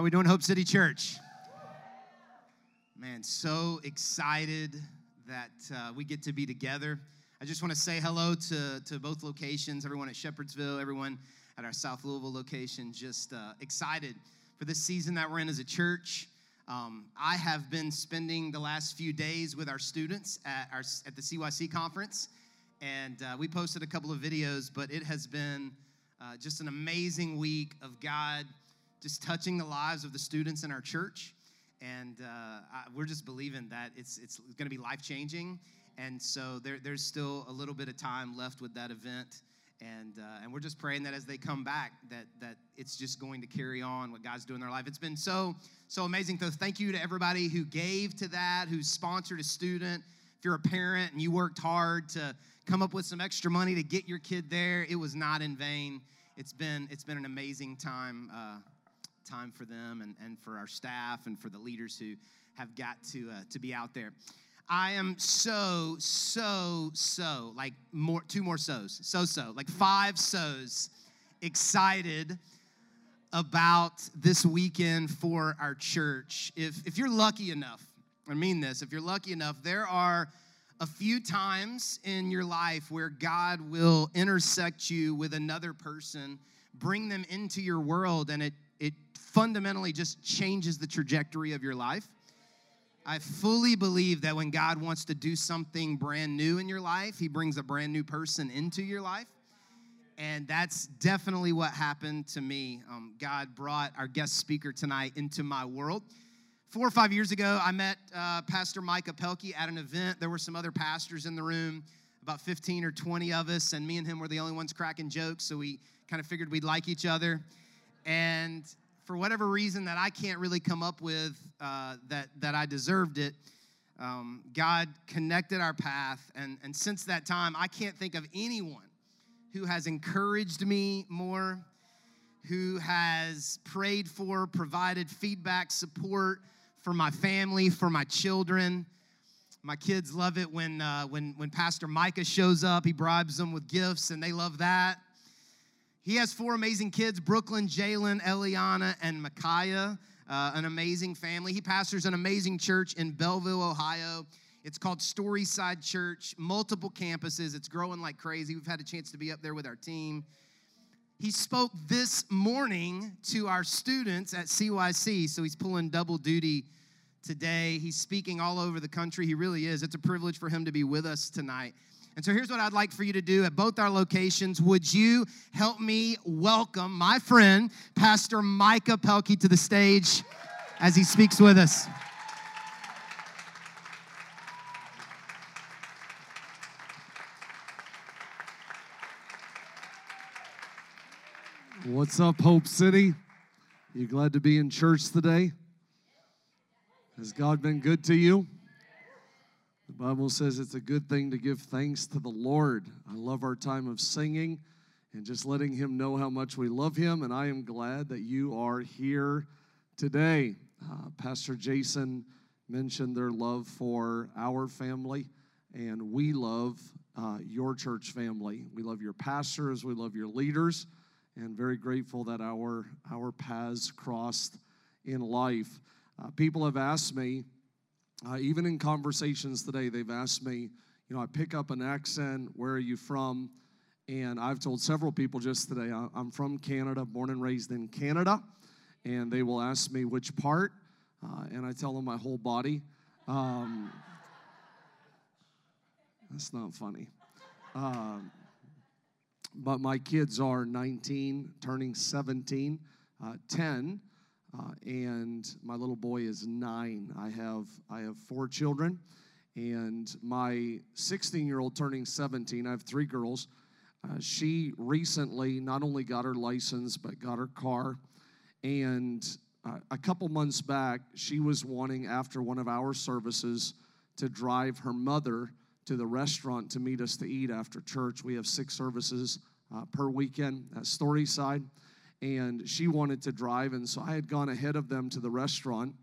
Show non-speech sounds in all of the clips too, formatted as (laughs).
How we doing, Hope City Church? Man, so excited that uh, we get to be together. I just want to say hello to, to both locations, everyone at Shepherdsville, everyone at our South Louisville location. Just uh, excited for this season that we're in as a church. Um, I have been spending the last few days with our students at, our, at the CYC conference, and uh, we posted a couple of videos, but it has been uh, just an amazing week of God just touching the lives of the students in our church. And uh, I, we're just believing that it's, it's going to be life changing. And so there, there's still a little bit of time left with that event. And, uh, and we're just praying that as they come back, that, that it's just going to carry on what God's doing in their life. It's been so, so amazing. So thank you to everybody who gave to that, who sponsored a student. If you're a parent and you worked hard to come up with some extra money to get your kid there, it was not in vain. It's been, it's been an amazing time. Uh, time for them and, and for our staff and for the leaders who have got to, uh, to be out there. I am so, so, so, like more, two more so's, so, so, like five so's excited about this weekend for our church. If, if you're lucky enough, I mean this, if you're lucky enough, there are a few times in your life where God will intersect you with another person, bring them into your world, and it, it fundamentally just changes the trajectory of your life. I fully believe that when God wants to do something brand new in your life, He brings a brand new person into your life. And that's definitely what happened to me. Um, God brought our guest speaker tonight into my world. Four or five years ago, I met uh, Pastor Micah Pelkey at an event. There were some other pastors in the room, about 15 or 20 of us, and me and him were the only ones cracking jokes, so we kind of figured we'd like each other. And for whatever reason that I can't really come up with uh, that, that I deserved it, um, God connected our path. And, and since that time, I can't think of anyone who has encouraged me more, who has prayed for, provided feedback, support for my family, for my children. My kids love it when, uh, when, when Pastor Micah shows up. He bribes them with gifts, and they love that. He has four amazing kids Brooklyn, Jalen, Eliana, and Micaiah. Uh, an amazing family. He pastors an amazing church in Belleville, Ohio. It's called Storyside Church, multiple campuses. It's growing like crazy. We've had a chance to be up there with our team. He spoke this morning to our students at CYC, so he's pulling double duty today. He's speaking all over the country. He really is. It's a privilege for him to be with us tonight. And so here's what I'd like for you to do at both our locations. Would you help me welcome my friend, Pastor Micah Pelkey, to the stage as he speaks with us? What's up, Hope City? You glad to be in church today? Has God been good to you? The Bible says it's a good thing to give thanks to the Lord. I love our time of singing and just letting Him know how much we love Him, and I am glad that you are here today. Uh, Pastor Jason mentioned their love for our family, and we love uh, your church family. We love your pastors, we love your leaders, and very grateful that our, our paths crossed in life. Uh, people have asked me, uh, even in conversations today, they've asked me, you know, I pick up an accent, where are you from? And I've told several people just today, I'm from Canada, born and raised in Canada. And they will ask me which part, uh, and I tell them my whole body. Um, that's not funny. Um, but my kids are 19, turning 17, uh, 10, uh, and my little boy is nine. I have I have four children, and my 16 year old turning 17. I have three girls. Uh, she recently not only got her license but got her car, and uh, a couple months back she was wanting after one of our services to drive her mother to the restaurant to meet us to eat after church. We have six services uh, per weekend at Storyside and she wanted to drive. And so I had gone ahead of them to the restaurant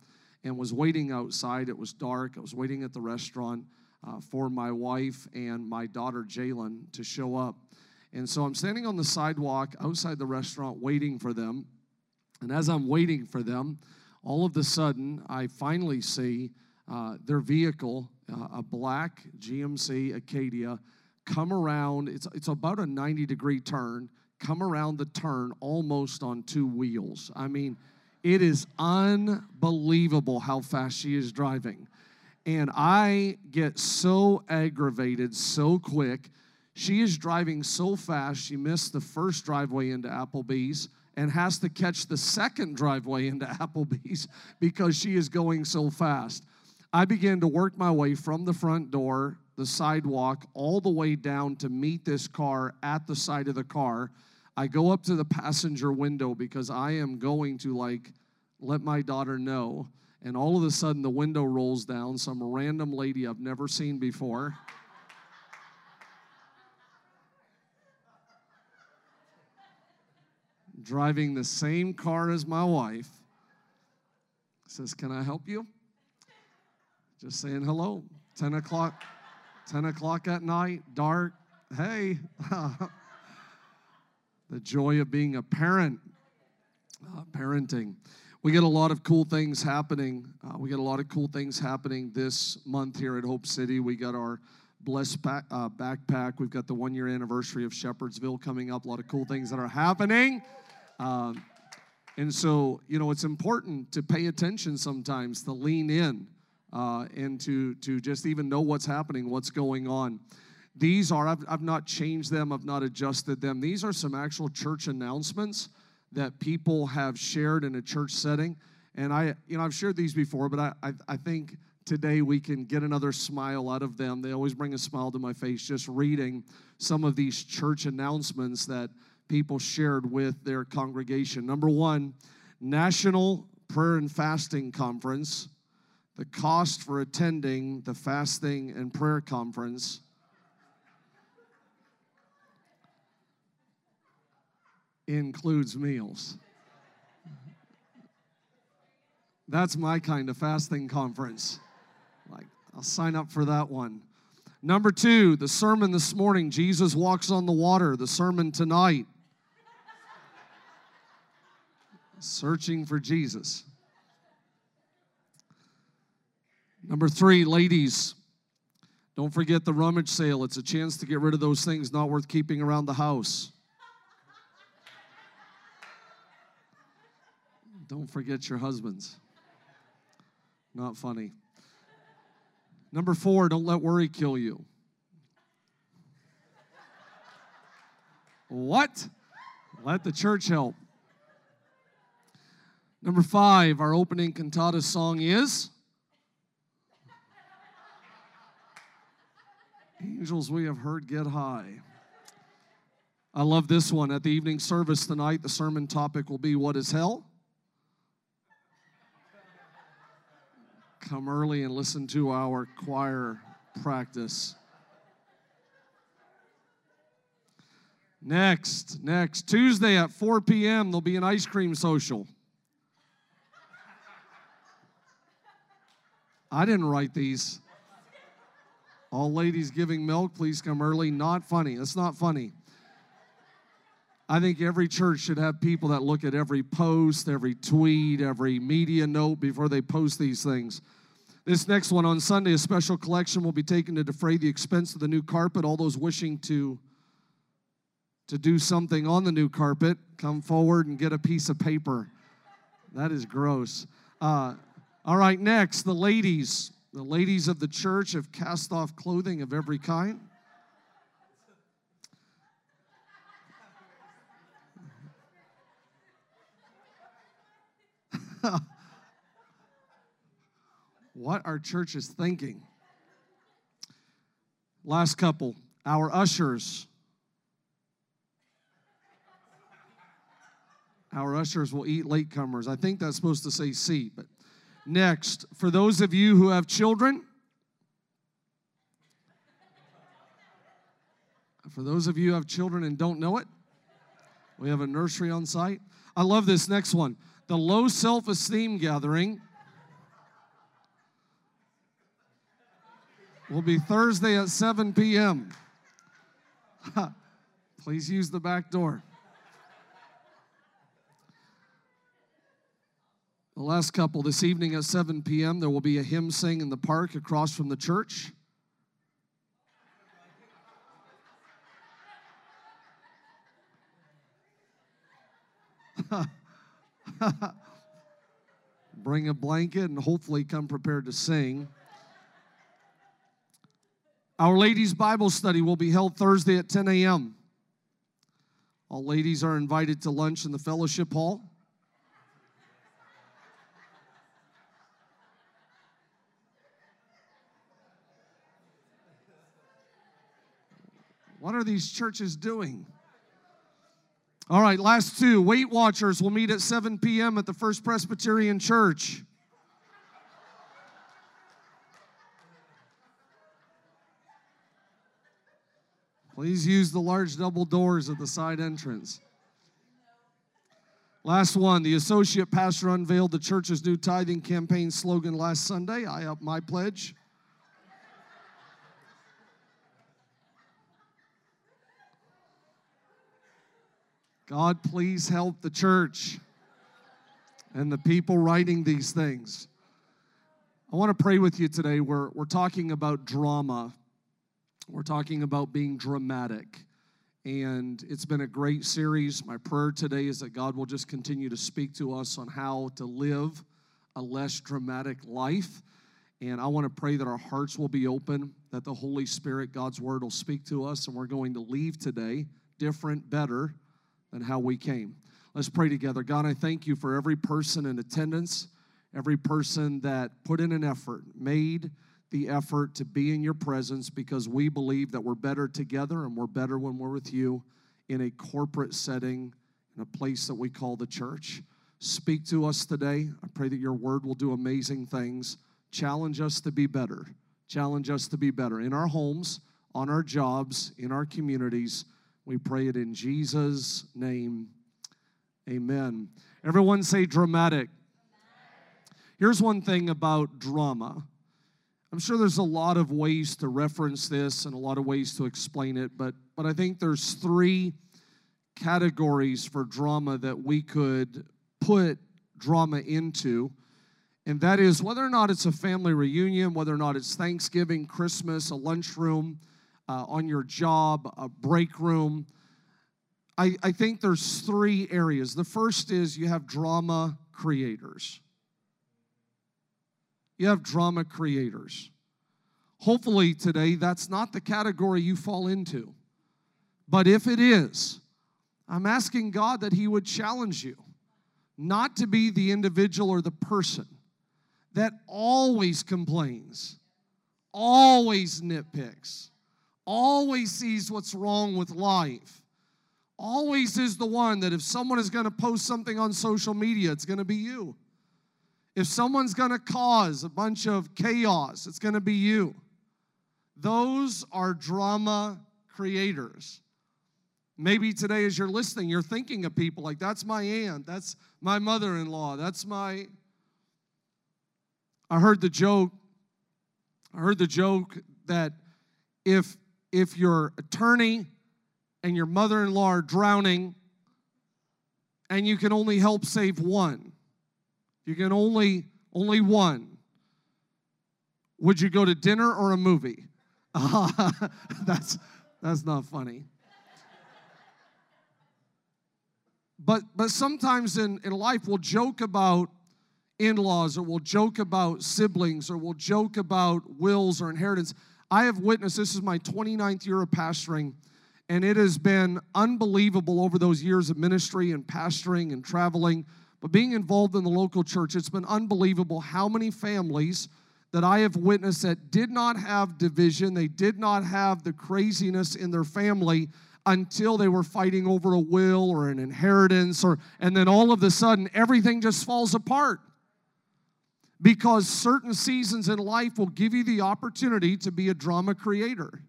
and was waiting outside. It was dark. I was waiting at the restaurant uh, for my wife and my daughter Jalen to show up. And so I'm standing on the sidewalk outside the restaurant waiting for them. And as I'm waiting for them, all of a sudden, I finally see uh, their vehicle, uh, a black GMC Acadia, come around. It's, it's about a 90 degree turn, come around the turn almost on two wheels. I mean, it is unbelievable how fast she is driving. And I get so aggravated so quick. She is driving so fast, she missed the first driveway into Applebee's and has to catch the second driveway into (laughs) Applebee's because she is going so fast. I began to work my way from the front door, the sidewalk, all the way down to meet this car at the side of the car. I go up to the passenger window because I am going to like let my daughter know. And all of a sudden, the window rolls down. Some random lady I've never seen before. driving the same car as my wife, says, Can I help you? Just saying hello. 10 o'clock, 10 o'clock at night, dark. Hey. (laughs) the joy of being a parent, uh, parenting. We get a lot of cool things happening. Uh, we get a lot of cool things happening this month here at Hope City. We got our blessed back, uh, backpack. We've got the one year anniversary of Shepherdsville coming up. A lot of cool things that are happening. Um, and so, you know, it's important to pay attention sometimes, to lean in, uh, and to, to just even know what's happening, what's going on. These are, I've, I've not changed them, I've not adjusted them. These are some actual church announcements that people have shared in a church setting. And I, you know, I've shared these before, but I, I, I think today we can get another smile out of them. They always bring a smile to my face just reading some of these church announcements that people shared with their congregation. Number one, National Prayer and Fasting Conference. The cost for attending the fasting and prayer conference includes meals. That's my kind of fasting conference. Like, I'll sign up for that one. Number two, the sermon this morning, Jesus walks on the water. The sermon tonight, searching for Jesus. Number three, ladies, don't forget the rummage sale. It's a chance to get rid of those things not worth keeping around the house. Don't forget your husbands. Not funny. Number four, don't let worry kill you. What? Let the church help. Number five, our opening cantata song is Angels We Have Heard Get High. I love this one. At the evening service tonight, the sermon topic will be What is Hell? Come early and listen to our choir practice. Next, next, Tuesday at 4 p.m., there'll be an ice cream social. I didn't write these. All ladies giving milk, please come early. Not funny. That's not funny. I think every church should have people that look at every post, every tweet, every media note before they post these things. This next one on Sunday, a special collection will be taken to defray the expense of the new carpet. All those wishing to, to do something on the new carpet, come forward and get a piece of paper. That is gross. Uh, all right, next, the ladies. The ladies of the church have cast off clothing of every kind. (laughs) what our church is thinking. Last couple, our ushers. Our ushers will eat latecomers. I think that's supposed to say seat, but Next, for those of you who have children, for those of you who have children and don't know it, we have a nursery on site. I love this next one. The low self esteem gathering will be Thursday at 7 p.m. (laughs) Please use the back door. The last couple this evening at 7 p.m., there will be a hymn sing in the park across from the church. (laughs) (laughs) Bring a blanket and hopefully come prepared to sing. Our ladies' Bible study will be held Thursday at 10 a.m. All ladies are invited to lunch in the fellowship hall. What are these churches doing? All right, last two. Weight Watchers will meet at 7 p.m. at the First Presbyterian Church. Please use the large double doors at the side entrance. Last one, the associate pastor unveiled the church's new tithing campaign slogan last Sunday. I up my pledge. God, please help the church and the people writing these things. I want to pray with you today. We're, we're talking about drama, we're talking about being dramatic. And it's been a great series. My prayer today is that God will just continue to speak to us on how to live a less dramatic life. And I want to pray that our hearts will be open, that the Holy Spirit, God's Word, will speak to us, and we're going to leave today different, better than how we came. Let's pray together. God, I thank you for every person in attendance, every person that put in an effort, made the effort to be in your presence because we believe that we're better together and we're better when we're with you in a corporate setting, in a place that we call the church. Speak to us today. I pray that your word will do amazing things. Challenge us to be better. Challenge us to be better in our homes, on our jobs, in our communities. We pray it in Jesus' name. Amen. Everyone say dramatic. Here's one thing about drama. I'm sure there's a lot of ways to reference this and a lot of ways to explain it, but, but I think there's three categories for drama that we could put drama into. And that is whether or not it's a family reunion, whether or not it's Thanksgiving, Christmas, a lunchroom, uh, on your job, a break room. I, I think there's three areas. The first is you have drama creators. You have drama creators. Hopefully, today, that's not the category you fall into. But if it is, I'm asking God that He would challenge you not to be the individual or the person that always complains, always nitpicks, always sees what's wrong with life, always is the one that if someone is going to post something on social media, it's going to be you. If someone's going to cause a bunch of chaos, it's going to be you. Those are drama creators. Maybe today, as you're listening, you're thinking of people like, that's my aunt, that's my mother in law, that's my. I heard the joke. I heard the joke that if if your attorney and your mother-in-law are drowning and you can only help save one you can only only one would you go to dinner or a movie? Uh, (laughs) that's that's not funny. But but sometimes in, in life we'll joke about in-laws or we'll joke about siblings or we'll joke about wills or inheritance I have witnessed, this is my 29th year of pastoring, and it has been unbelievable over those years of ministry and pastoring and traveling. But being involved in the local church, it's been unbelievable how many families that I have witnessed that did not have division, they did not have the craziness in their family until they were fighting over a will or an inheritance or and then all of a sudden everything just falls apart because certain seasons in life will give you the opportunity to be a drama creator.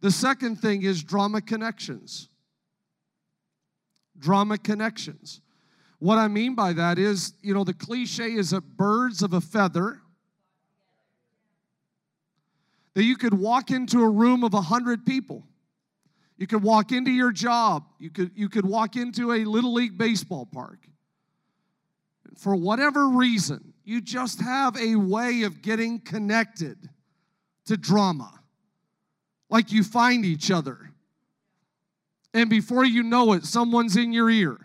The second thing is drama connections. Drama connections. What I mean by that is, you know, the cliche is that birds of a feather, that you could walk into a room of a hundred people. You could walk into your job. You could, you could walk into a little league baseball park for whatever reason, you just have a way of getting connected to drama. Like you find each other. And before you know it, someone's in your ear,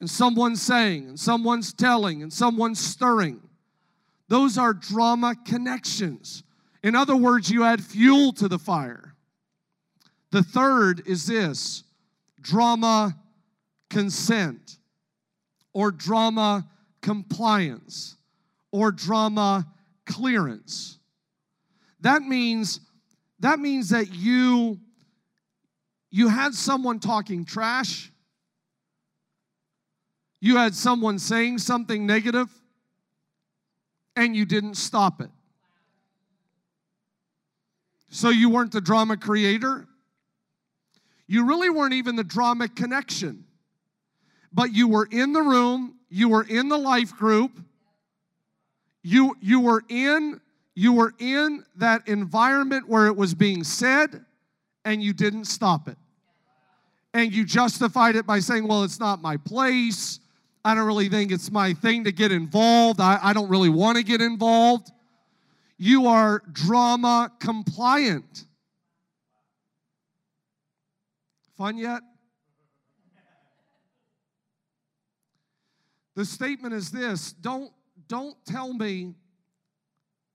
and someone's saying, and someone's telling, and someone's stirring. Those are drama connections. In other words, you add fuel to the fire. The third is this drama consent or drama compliance or drama clearance. That means that means that you you had someone talking trash. You had someone saying something negative and you didn't stop it. So you weren't the drama creator. You really weren't even the drama connection. But you were in the room, you were in the life group, you, you were in you were in that environment where it was being said and you didn't stop it. And you justified it by saying, well, it's not my place. I don't really think it's my thing to get involved. I, I don't really want to get involved. You are drama compliant. Fun yet? The statement is this don't, don't tell me,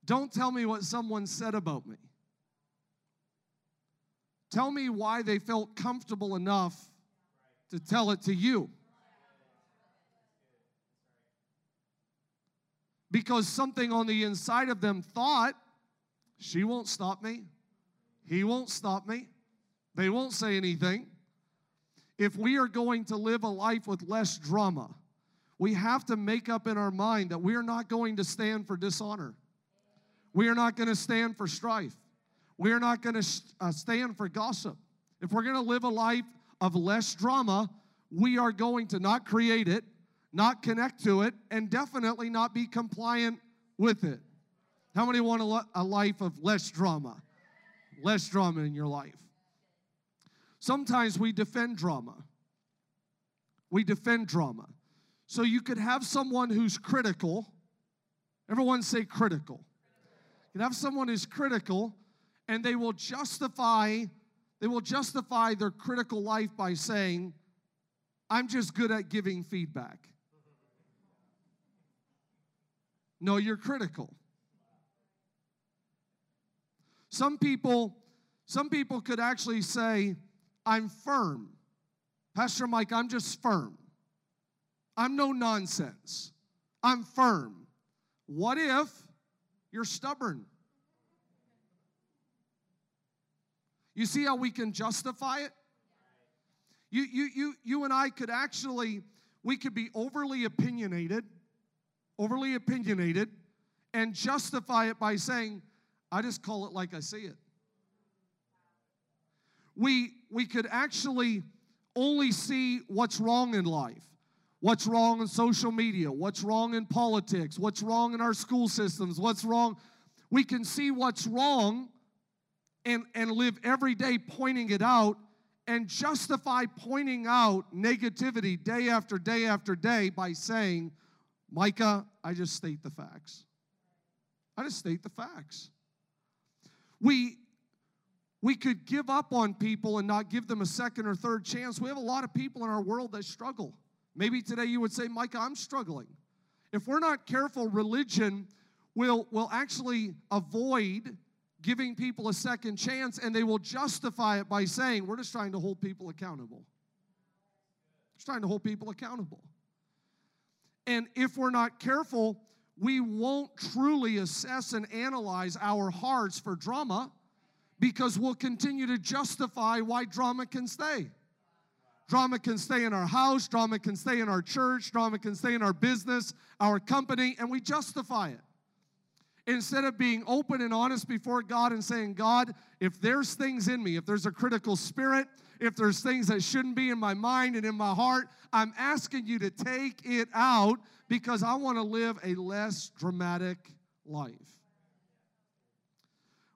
don't tell me what someone said about me. Tell me why they felt comfortable enough to tell it to you. Because something on the inside of them thought, she won't stop me. He won't stop me. They won't say anything. If we are going to live a life with less drama, we have to make up in our mind that we are not going to stand for dishonor. We are not going to stand for strife. We are not going to uh, stand for gossip. If we're going to live a life of less drama, we are going to not create it, not connect to it, and definitely not be compliant with it. How many want a, a life of less drama? Less drama in your life. Sometimes we defend drama. We defend drama. So you could have someone who's critical. Everyone say critical. You have someone who's critical and they will justify they will justify their critical life by saying I'm just good at giving feedback. No, you're critical. Some people some people could actually say I'm firm. Pastor Mike, I'm just firm. I'm no nonsense. I'm firm. What if you're stubborn? You see how we can justify it? You, you, you, you and I could actually, we could be overly opinionated, overly opinionated, and justify it by saying, I just call it like I see it. We, we could actually only see what's wrong in life what's wrong in social media, what's wrong in politics, what's wrong in our school systems, what's wrong. We can see what's wrong and, and live every day pointing it out and justify pointing out negativity day after day after day by saying, Micah, I just state the facts. I just state the facts. We we could give up on people and not give them a second or third chance. We have a lot of people in our world that struggle. Maybe today you would say, Mike, I'm struggling. If we're not careful, religion will, will actually avoid giving people a second chance and they will justify it by saying, We're just trying to hold people accountable. Just trying to hold people accountable. And if we're not careful, we won't truly assess and analyze our hearts for drama because we'll continue to justify why drama can stay. Drama can stay in our house, drama can stay in our church, drama can stay in our business, our company, and we justify it. Instead of being open and honest before God and saying, God, if there's things in me, if there's a critical spirit, if there's things that shouldn't be in my mind and in my heart, I'm asking you to take it out because I want to live a less dramatic life.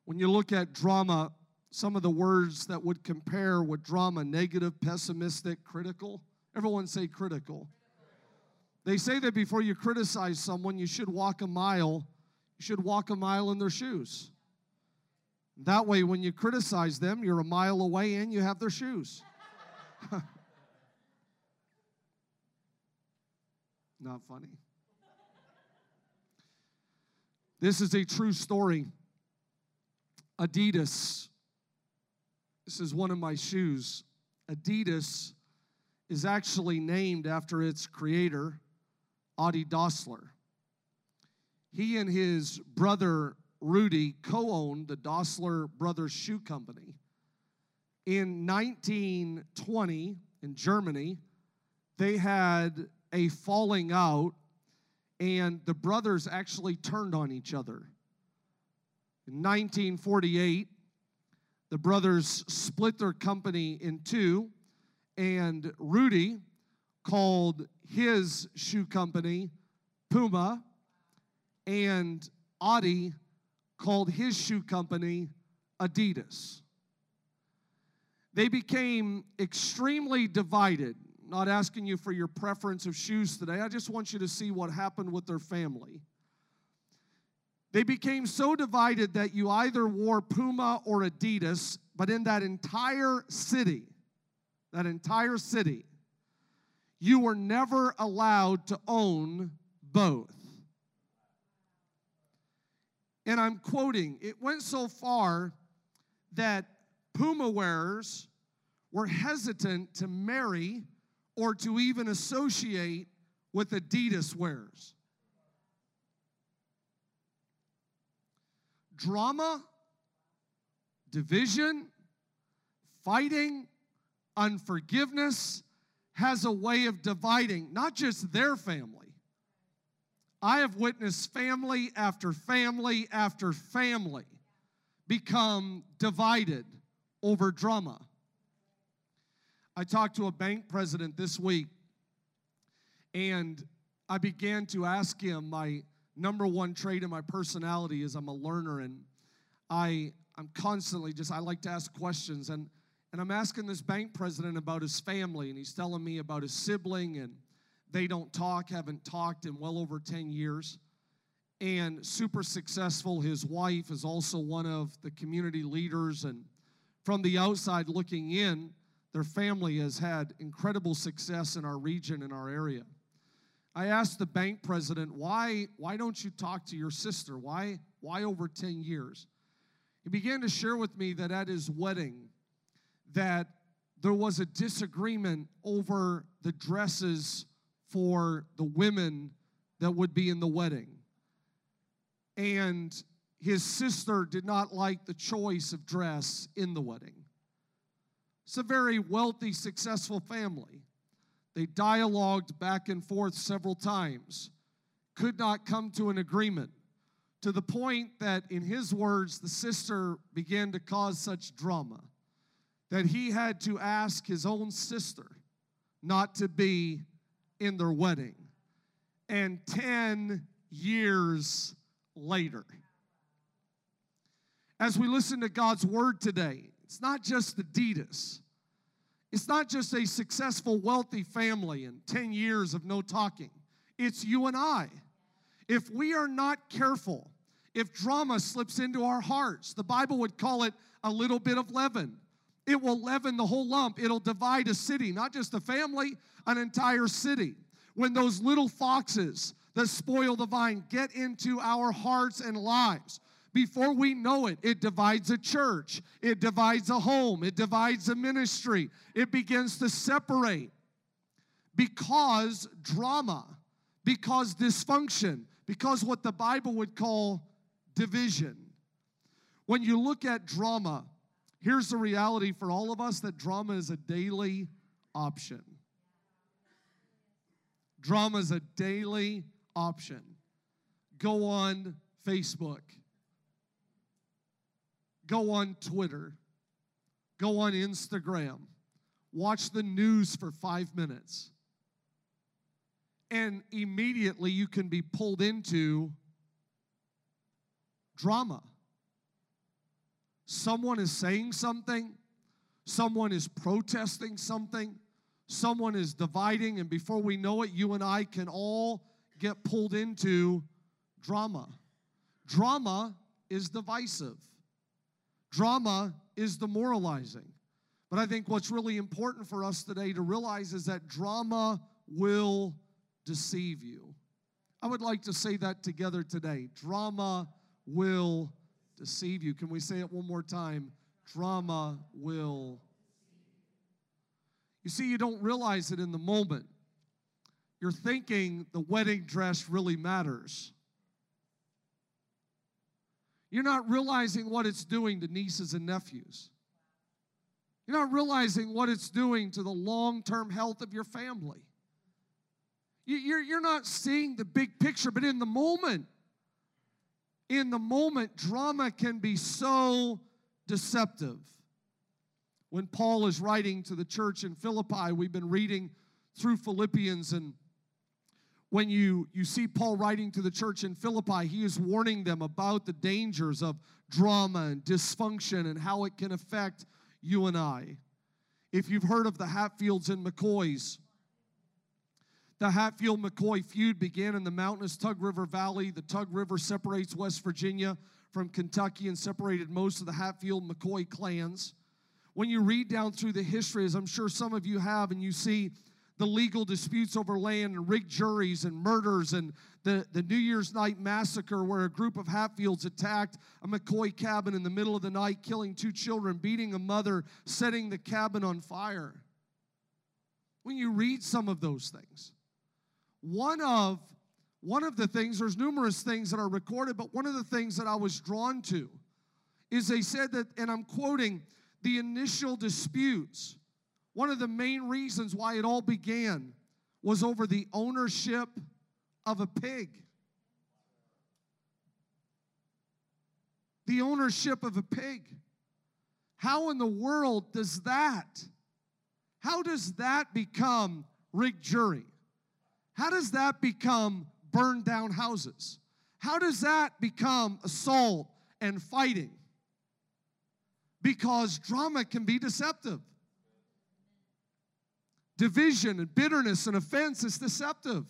When you look at drama some of the words that would compare with drama negative, pessimistic, critical. Everyone say critical. They say that before you criticize someone, you should walk a mile. You should walk a mile in their shoes. That way, when you criticize them, you're a mile away and you have their shoes. (laughs) Not funny. This is a true story. Adidas, this is one of my shoes. Adidas is actually named after its creator, Adi Dassler. He and his brother Rudy co owned the Dassler Brothers Shoe Company. In 1920, in Germany, they had a falling out, and the brothers actually turned on each other. In 1948, the brothers split their company in two, and Rudy called his shoe company Puma, and Adi called his shoe company Adidas. They became extremely divided. Not asking you for your preference of shoes today, I just want you to see what happened with their family. They became so divided that you either wore Puma or Adidas, but in that entire city, that entire city, you were never allowed to own both. And I'm quoting, it went so far that Puma wearers were hesitant to marry or to even associate with Adidas wearers. Drama, division, fighting, unforgiveness has a way of dividing not just their family. I have witnessed family after family after family become divided over drama. I talked to a bank president this week, and I began to ask him my number one trait in my personality is I'm a learner, and I I'm constantly just I like to ask questions, and and I'm asking this bank president about his family, and he's telling me about his sibling, and they don't talk, haven't talked in well over 10 years. And super successful. His wife is also one of the community leaders. And from the outside looking in, their family has had incredible success in our region, in our area. I asked the bank president, why, why don't you talk to your sister? Why, why over 10 years? He began to share with me that at his wedding, that there was a disagreement over the dresses for the women that would be in the wedding. And his sister did not like the choice of dress in the wedding. It's a very wealthy, successful family. They dialogued back and forth several times, could not come to an agreement, to the point that, in his words, the sister began to cause such drama that he had to ask his own sister not to be in their wedding. And 10 years later, as we listen to God's word today, it's not just the Adidas. It's not just a successful, wealthy family and 10 years of no talking. It's you and I. If we are not careful, if drama slips into our hearts, the Bible would call it a little bit of leaven. It will leaven the whole lump. It'll divide a city, not just a family, an entire city. When those little foxes that spoil the vine get into our hearts and lives, before we know it, it divides a church, it divides a home, it divides a ministry, it begins to separate because drama, because dysfunction, because what the Bible would call division. When you look at drama, here's the reality for all of us that drama is a daily option. Drama is a daily option. Go on Facebook. Go on Twitter. Go on Instagram. Watch the news for five minutes. And immediately you can be pulled into drama. Someone is saying something, someone is protesting something, someone is dividing, and before we know it, you and I can all get pulled into drama. Drama is divisive, drama is demoralizing. But I think what's really important for us today to realize is that drama will deceive you. I would like to say that together today. Drama will deceive you. Can we say it one more time? Drama will. You see, you don't realize it in the moment. You're thinking the wedding dress really matters. You're not realizing what it's doing to nieces and nephews. You're not realizing what it's doing to the long term health of your family. You're, you're not seeing the big picture, but in the moment, in the moment, drama can be so deceptive. When Paul is writing to the church in Philippi, we've been reading through Philippians, and when you, you see Paul writing to the church in Philippi, he is warning them about the dangers of drama and dysfunction and how it can affect you and I. If you've heard of the Hatfields and McCoys, the Hatfield McCoy feud began in the mountainous Tug River Valley. The Tug River separates West Virginia from Kentucky and separated most of the Hatfield McCoy clans. When you read down through the history, as I'm sure some of you have, and you see the legal disputes over land and rigged juries and murders and the, the New Year's night massacre where a group of Hatfields attacked a McCoy cabin in the middle of the night, killing two children, beating a mother, setting the cabin on fire. When you read some of those things, one of one of the things there's numerous things that are recorded but one of the things that i was drawn to is they said that and i'm quoting the initial disputes one of the main reasons why it all began was over the ownership of a pig the ownership of a pig how in the world does that how does that become rigged jury how does that become burned down houses? How does that become assault and fighting? Because drama can be deceptive. Division and bitterness and offense is deceptive.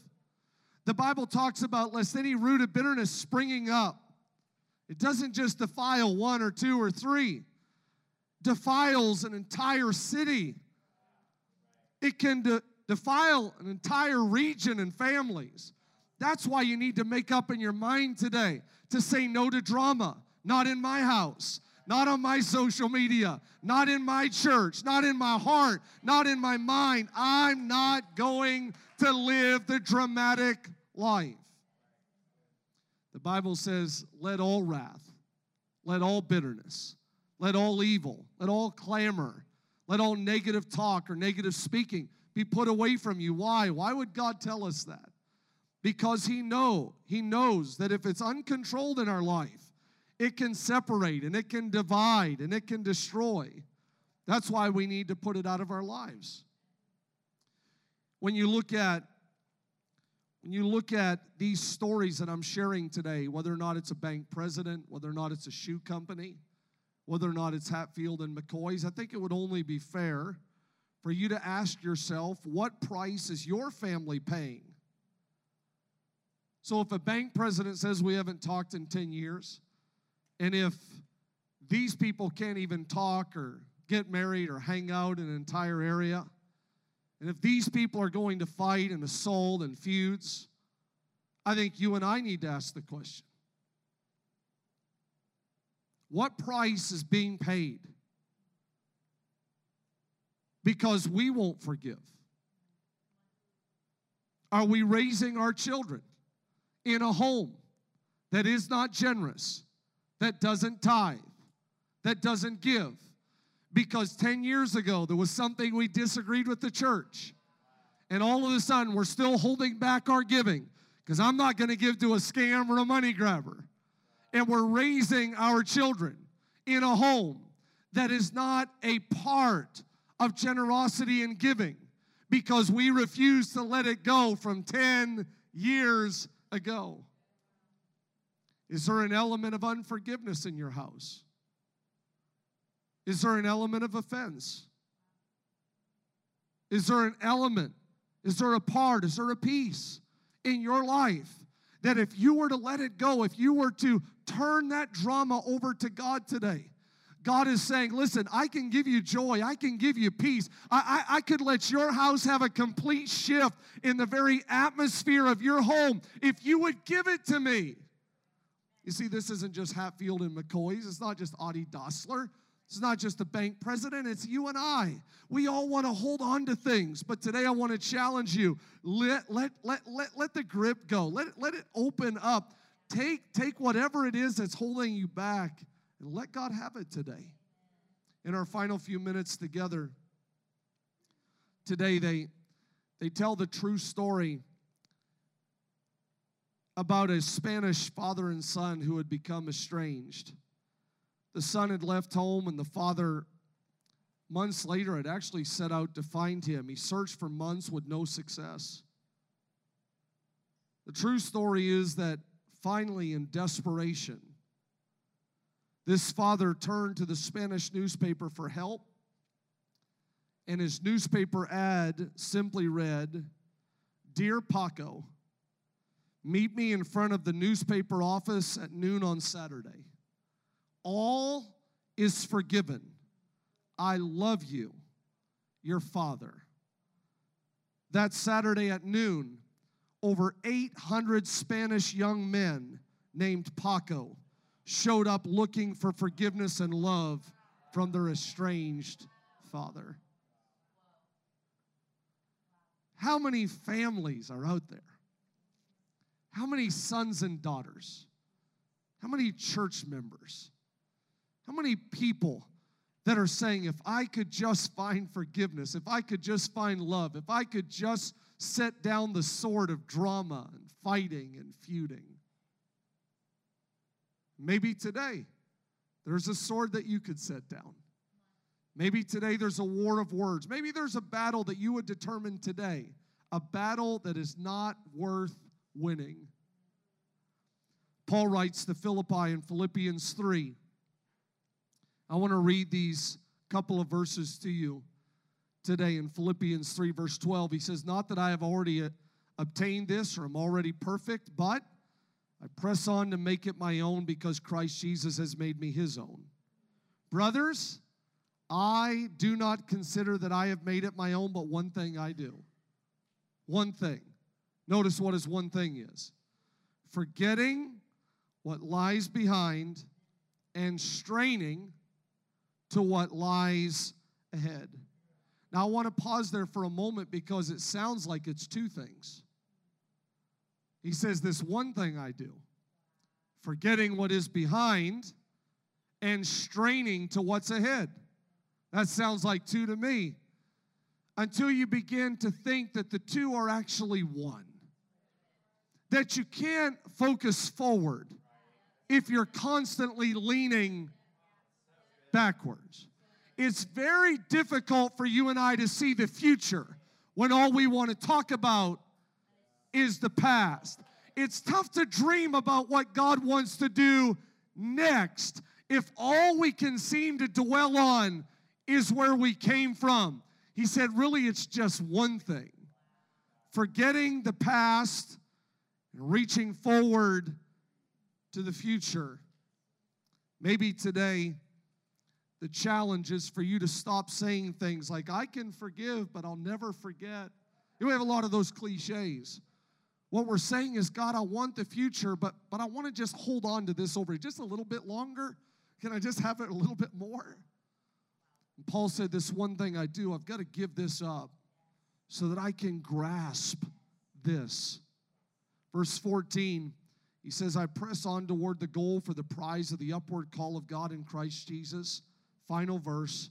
The Bible talks about lest any root of bitterness springing up. It doesn't just defile one or two or three, defiles an entire city. It can de- defile an entire region and families. That's why you need to make up in your mind today to say no to drama. Not in my house, not on my social media, not in my church, not in my heart, not in my mind. I'm not going to live the dramatic life. The Bible says, let all wrath, let all bitterness, let all evil, let all clamor, let all negative talk or negative speaking be put away from you. Why? Why would God tell us that? Because he know, he knows that if it's uncontrolled in our life, it can separate and it can divide and it can destroy. That's why we need to put it out of our lives. When you look at when you look at these stories that I'm sharing today, whether or not it's a bank president, whether or not it's a shoe company, whether or not it's Hatfield and McCoy's, I think it would only be fair for you to ask yourself what price is your family paying? So, if a bank president says we haven't talked in 10 years, and if these people can't even talk or get married or hang out in an entire area, and if these people are going to fight and assault and feuds, I think you and I need to ask the question what price is being paid? because we won't forgive? Are we raising our children in a home that is not generous, that doesn't tithe, that doesn't give? Because 10 years ago, there was something we disagreed with the church. And all of a sudden, we're still holding back our giving because I'm not going to give to a scam or a money grabber. And we're raising our children in a home that is not a part of generosity and giving because we refuse to let it go from 10 years ago. Is there an element of unforgiveness in your house? Is there an element of offense? Is there an element? Is there a part? Is there a piece in your life that if you were to let it go, if you were to turn that drama over to God today, God is saying, listen, I can give you joy. I can give you peace. I, I, I, could let your house have a complete shift in the very atmosphere of your home if you would give it to me. You see, this isn't just Hatfield and McCoy's. It's not just Audie Dossler. It's not just the bank president, it's you and I. We all want to hold on to things, but today I want to challenge you. Let, let, let, let, let the grip go. Let it, let it open up. Take, take whatever it is that's holding you back and let God have it today. In our final few minutes together, today they, they tell the true story about a Spanish father and son who had become estranged. The son had left home, and the father, months later, had actually set out to find him. He searched for months with no success. The true story is that finally, in desperation, this father turned to the Spanish newspaper for help, and his newspaper ad simply read Dear Paco, meet me in front of the newspaper office at noon on Saturday. All is forgiven. I love you, your father. That Saturday at noon, over 800 Spanish young men named Paco showed up looking for forgiveness and love from their estranged father. How many families are out there? How many sons and daughters? How many church members? How many people that are saying, if I could just find forgiveness, if I could just find love, if I could just set down the sword of drama and fighting and feuding? Maybe today there's a sword that you could set down. Maybe today there's a war of words. Maybe there's a battle that you would determine today, a battle that is not worth winning. Paul writes to Philippi in Philippians 3. I want to read these couple of verses to you today in Philippians 3, verse 12. He says, Not that I have already uh, obtained this or am already perfect, but I press on to make it my own because Christ Jesus has made me his own. Brothers, I do not consider that I have made it my own, but one thing I do. One thing. Notice what his one thing is forgetting what lies behind and straining to what lies ahead. Now, I want to pause there for a moment because it sounds like it's two things. He says, This one thing I do, forgetting what is behind and straining to what's ahead. That sounds like two to me. Until you begin to think that the two are actually one. That you can't focus forward if you're constantly leaning backwards. It's very difficult for you and I to see the future when all we want to talk about is the past. It's tough to dream about what God wants to do next if all we can seem to dwell on is where we came from. He said, really, it's just one thing forgetting the past and reaching forward to the future. Maybe today, the challenge is for you to stop saying things like, I can forgive, but I'll never forget. We have a lot of those cliches. What we're saying is, God, I want the future, but, but I want to just hold on to this over just a little bit longer. Can I just have it a little bit more? And Paul said, This one thing I do, I've got to give this up so that I can grasp this. Verse 14, he says, I press on toward the goal for the prize of the upward call of God in Christ Jesus. Final verse.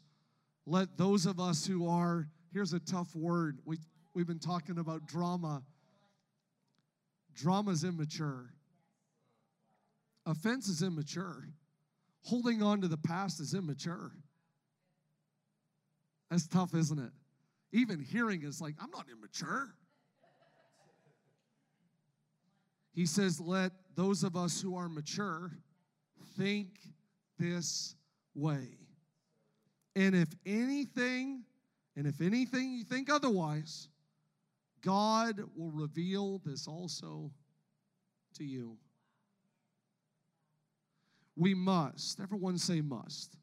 Let those of us who are, here's a tough word. We, we've been talking about drama Drama is immature. Offense is immature. Holding on to the past is immature. That's tough, isn't it? Even hearing is like, I'm not immature. He says, Let those of us who are mature think this way. And if anything And if anything you think otherwise, God will reveal this also to you. We must, everyone say must.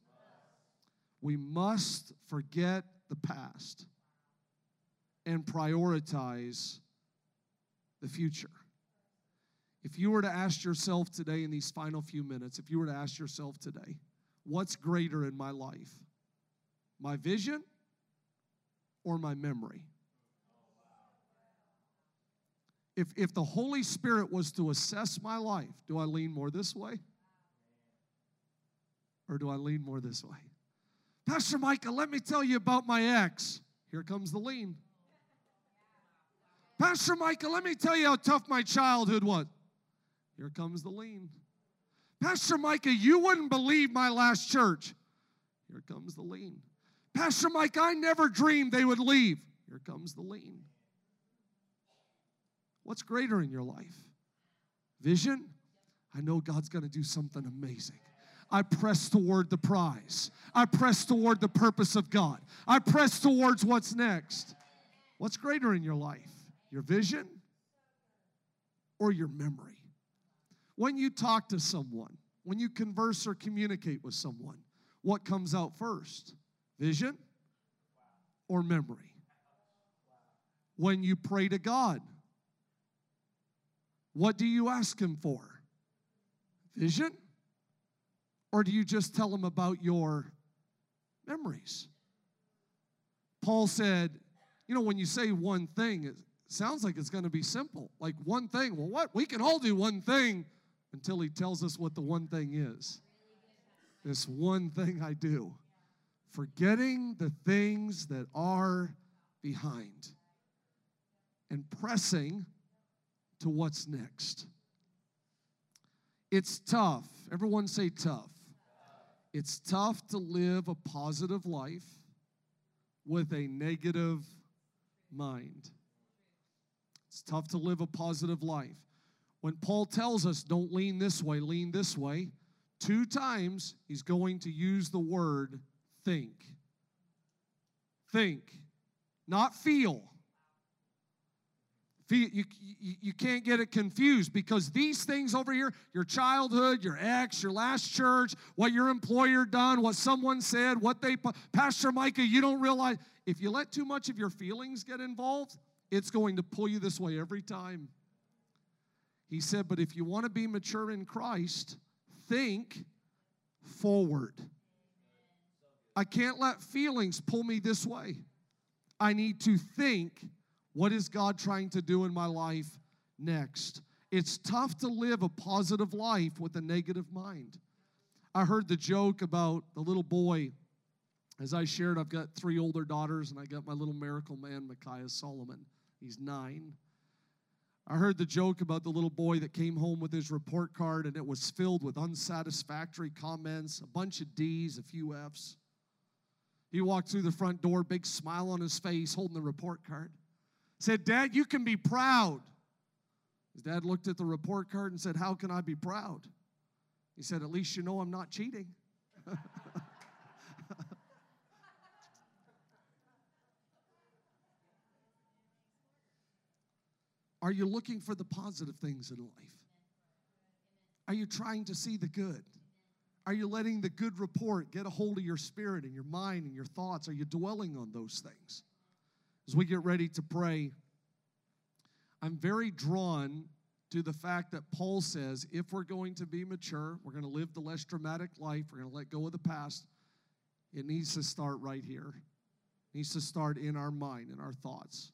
We must forget the past and prioritize the future. If you were to ask yourself today in these final few minutes, if you were to ask yourself today, what's greater in my life? My vision or my memory? If, if the Holy Spirit was to assess my life, do I lean more this way? Or do I lean more this way? Pastor Micah, let me tell you about my ex. Here comes the lean. Pastor Micah, let me tell you how tough my childhood was. Here comes the lean. Pastor Micah, you wouldn't believe my last church. Here comes the lean. Pastor Mike, I never dreamed they would leave. Here comes the lean. What's greater in your life? Vision? I know God's going to do something amazing. I press toward the prize. I press toward the purpose of God. I press towards what's next. What's greater in your life? Your vision or your memory? When you talk to someone, when you converse or communicate with someone, what comes out first? Vision or memory? When you pray to God, what do you ask Him for? Vision? Or do you just tell Him about your memories? Paul said, you know, when you say one thing, it sounds like it's going to be simple. Like one thing. Well, what? We can all do one thing until he tells us what the one thing is. This one thing I do, forgetting the things that are behind and pressing to what's next. It's tough. Everyone say tough. It's tough to live a positive life with a negative mind. It's tough to live a positive life. When Paul tells us, don't lean this way, lean this way, two times he's going to use the word think. Think, not feel. You, you, you can't get it confused because these things over here your childhood, your ex, your last church, what your employer done, what someone said, what they, Pastor Micah, you don't realize. If you let too much of your feelings get involved, it's going to pull you this way every time. He said, But if you want to be mature in Christ, think forward. I can't let feelings pull me this way. I need to think what is God trying to do in my life next. It's tough to live a positive life with a negative mind. I heard the joke about the little boy. As I shared, I've got three older daughters, and I got my little miracle man, Micaiah Solomon. He's nine. I heard the joke about the little boy that came home with his report card and it was filled with unsatisfactory comments, a bunch of D's, a few F's. He walked through the front door, big smile on his face, holding the report card. Said, Dad, you can be proud. His dad looked at the report card and said, How can I be proud? He said, At least you know I'm not cheating. (laughs) Are you looking for the positive things in life? Are you trying to see the good? Are you letting the good report get a hold of your spirit and your mind and your thoughts? Are you dwelling on those things? As we get ready to pray, I'm very drawn to the fact that Paul says if we're going to be mature, we're going to live the less dramatic life, we're going to let go of the past, it needs to start right here. It needs to start in our mind, in our thoughts.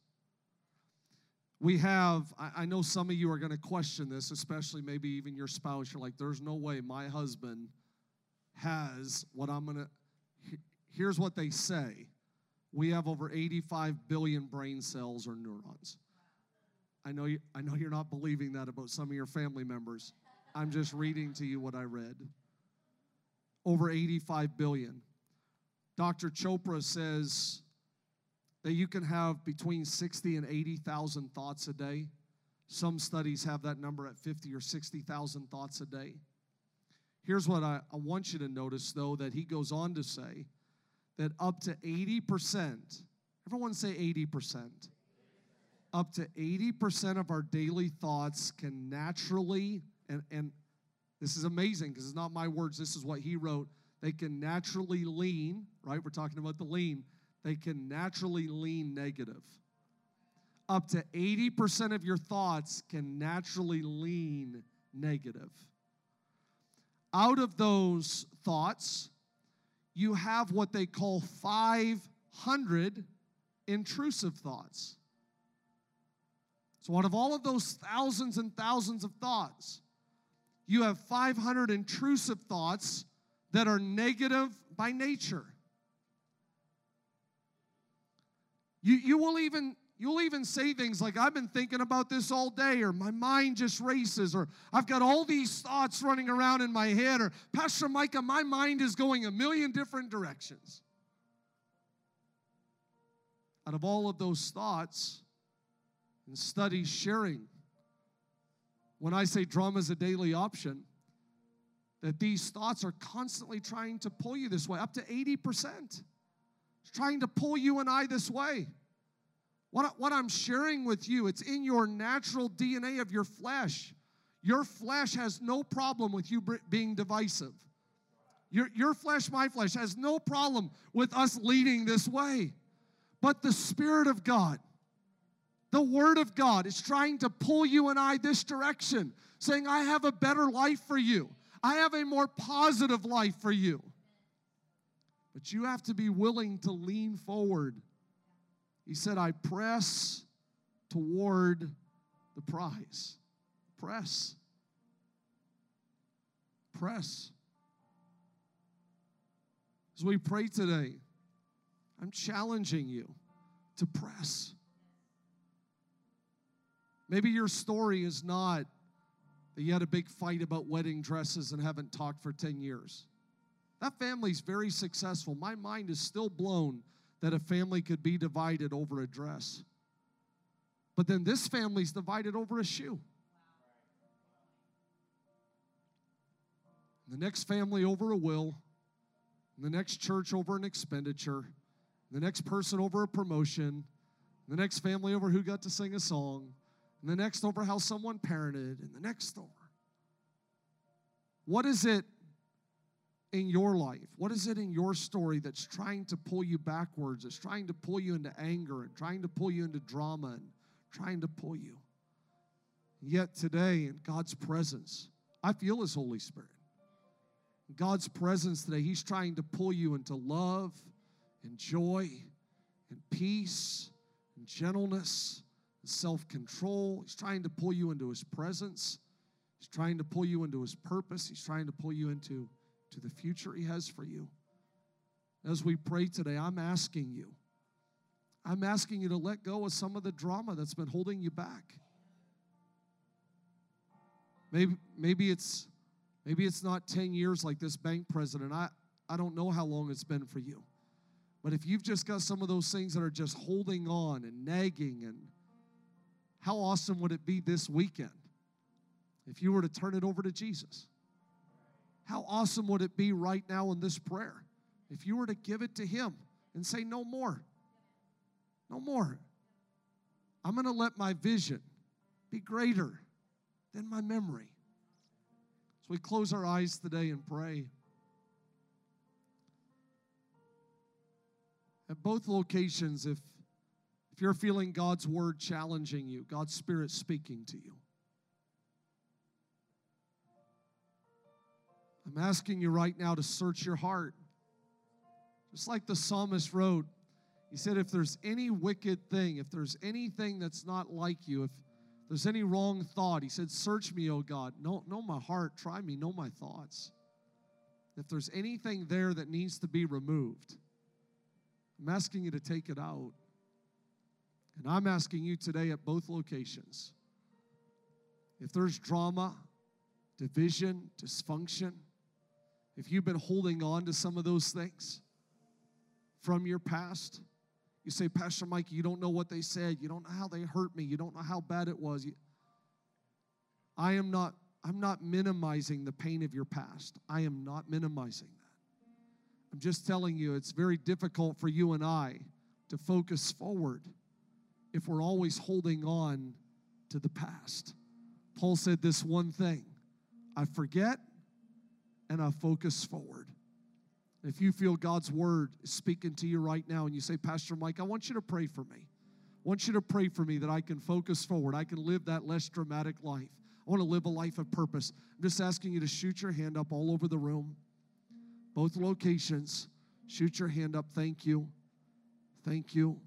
We have, I know some of you are going to question this, especially maybe even your spouse. You're like, there's no way my husband has what I'm going to. Here's what they say we have over 85 billion brain cells or neurons. I know, you, I know you're not believing that about some of your family members. I'm just reading to you what I read. Over 85 billion. Dr. Chopra says that you can have between 60 and 80,000 thoughts a day. Some studies have that number at 50 or 60,000 thoughts a day. Here's what I, I want you to notice, though, that he goes on to say that up to 80% Everyone say 80%. Up to 80% of our daily thoughts can naturally, and, and this is amazing because it's not my words, this is what he wrote. They can naturally lean, right? We're talking about the lean. They can naturally lean negative. Up to 80% of your thoughts can naturally lean negative. Out of those thoughts, you have what they call 500 intrusive thoughts. So, out of all of those thousands and thousands of thoughts, you have 500 intrusive thoughts that are negative by nature. You, you will even You'll even say things like, I've been thinking about this all day, or my mind just races, or I've got all these thoughts running around in my head, or Pastor Micah, my mind is going a million different directions. Out of all of those thoughts and studies sharing, when I say drama is a daily option, that these thoughts are constantly trying to pull you this way, up to 80%. Trying to pull you and I this way. What, what I'm sharing with you, it's in your natural DNA of your flesh. Your flesh has no problem with you being divisive. Your, your flesh, my flesh, has no problem with us leading this way. But the Spirit of God, the Word of God, is trying to pull you and I this direction, saying, I have a better life for you. I have a more positive life for you. But you have to be willing to lean forward he said, I press toward the prize. Press. Press. As we pray today, I'm challenging you to press. Maybe your story is not that you had a big fight about wedding dresses and haven't talked for 10 years. That family's very successful. My mind is still blown that a family could be divided over a dress. But then this family's divided over a shoe. The next family over a will, the next church over an expenditure, the next person over a promotion, the next family over who got to sing a song, and the next over how someone parented, and the next over. What is it in your life? What is it in your story that's trying to pull you backwards? It's trying to pull you into anger and trying to pull you into drama and trying to pull you. Yet today, in God's presence, I feel His Holy Spirit. In God's presence today, He's trying to pull you into love and joy and peace and gentleness and self control. He's trying to pull you into His presence. He's trying to pull you into His purpose. He's trying to pull you into to the future He has for you. As we pray today, I'm asking you, I'm asking you to let go of some of the drama that's been holding you back. Maybe, maybe it's maybe it's not 10 years like this bank president. I, I don't know how long it's been for you. But if you've just got some of those things that are just holding on and nagging, and how awesome would it be this weekend if you were to turn it over to Jesus? How awesome would it be right now in this prayer if you were to give it to Him and say, No more? No more. I'm going to let my vision be greater than my memory. So we close our eyes today and pray. At both locations, if, if you're feeling God's word challenging you, God's spirit speaking to you, I'm asking you right now to search your heart. Just like the psalmist wrote, he said, If there's any wicked thing, if there's anything that's not like you, if there's any wrong thought, he said, Search me, O God. Know, know my heart. Try me. Know my thoughts. If there's anything there that needs to be removed, I'm asking you to take it out. And I'm asking you today at both locations if there's drama, division, dysfunction, if you've been holding on to some of those things from your past, you say, Pastor Mike, you don't know what they said. You don't know how they hurt me. You don't know how bad it was. I am not, I'm not minimizing the pain of your past. I am not minimizing that. I'm just telling you, it's very difficult for you and I to focus forward if we're always holding on to the past. Paul said this one thing I forget and I focus forward. If you feel God's word speaking to you right now and you say, Pastor Mike, I want you to pray for me. I want you to pray for me that I can focus forward. I can live that less dramatic life. I want to live a life of purpose. I'm just asking you to shoot your hand up all over the room, both locations. Shoot your hand up. Thank you. Thank you.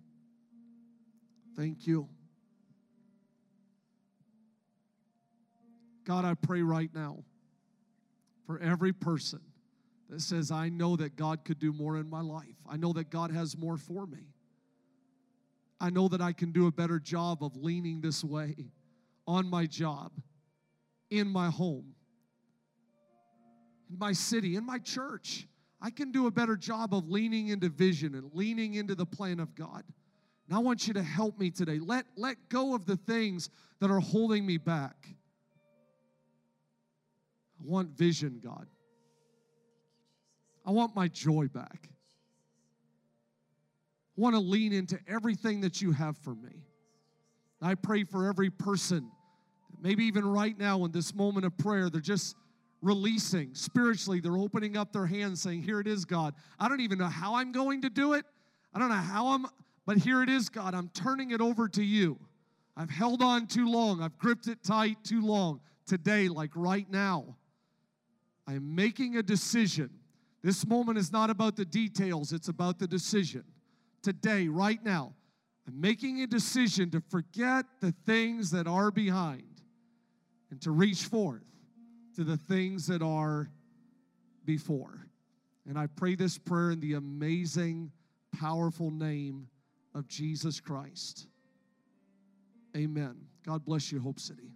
Thank you. God, I pray right now for every person that says, I know that God could do more in my life. I know that God has more for me. I know that I can do a better job of leaning this way on my job, in my home, in my city, in my church. I can do a better job of leaning into vision and leaning into the plan of God. And I want you to help me today. Let, let go of the things that are holding me back. I want vision, God. I want my joy back. I want to lean into everything that you have for me. I pray for every person, maybe even right now in this moment of prayer, they're just releasing spiritually. They're opening up their hands saying, Here it is, God. I don't even know how I'm going to do it. I don't know how I'm, but here it is, God. I'm turning it over to you. I've held on too long, I've gripped it tight too long. Today, like right now, I'm making a decision. This moment is not about the details, it's about the decision. Today, right now, I'm making a decision to forget the things that are behind and to reach forth to the things that are before. And I pray this prayer in the amazing, powerful name of Jesus Christ. Amen. God bless you, Hope City.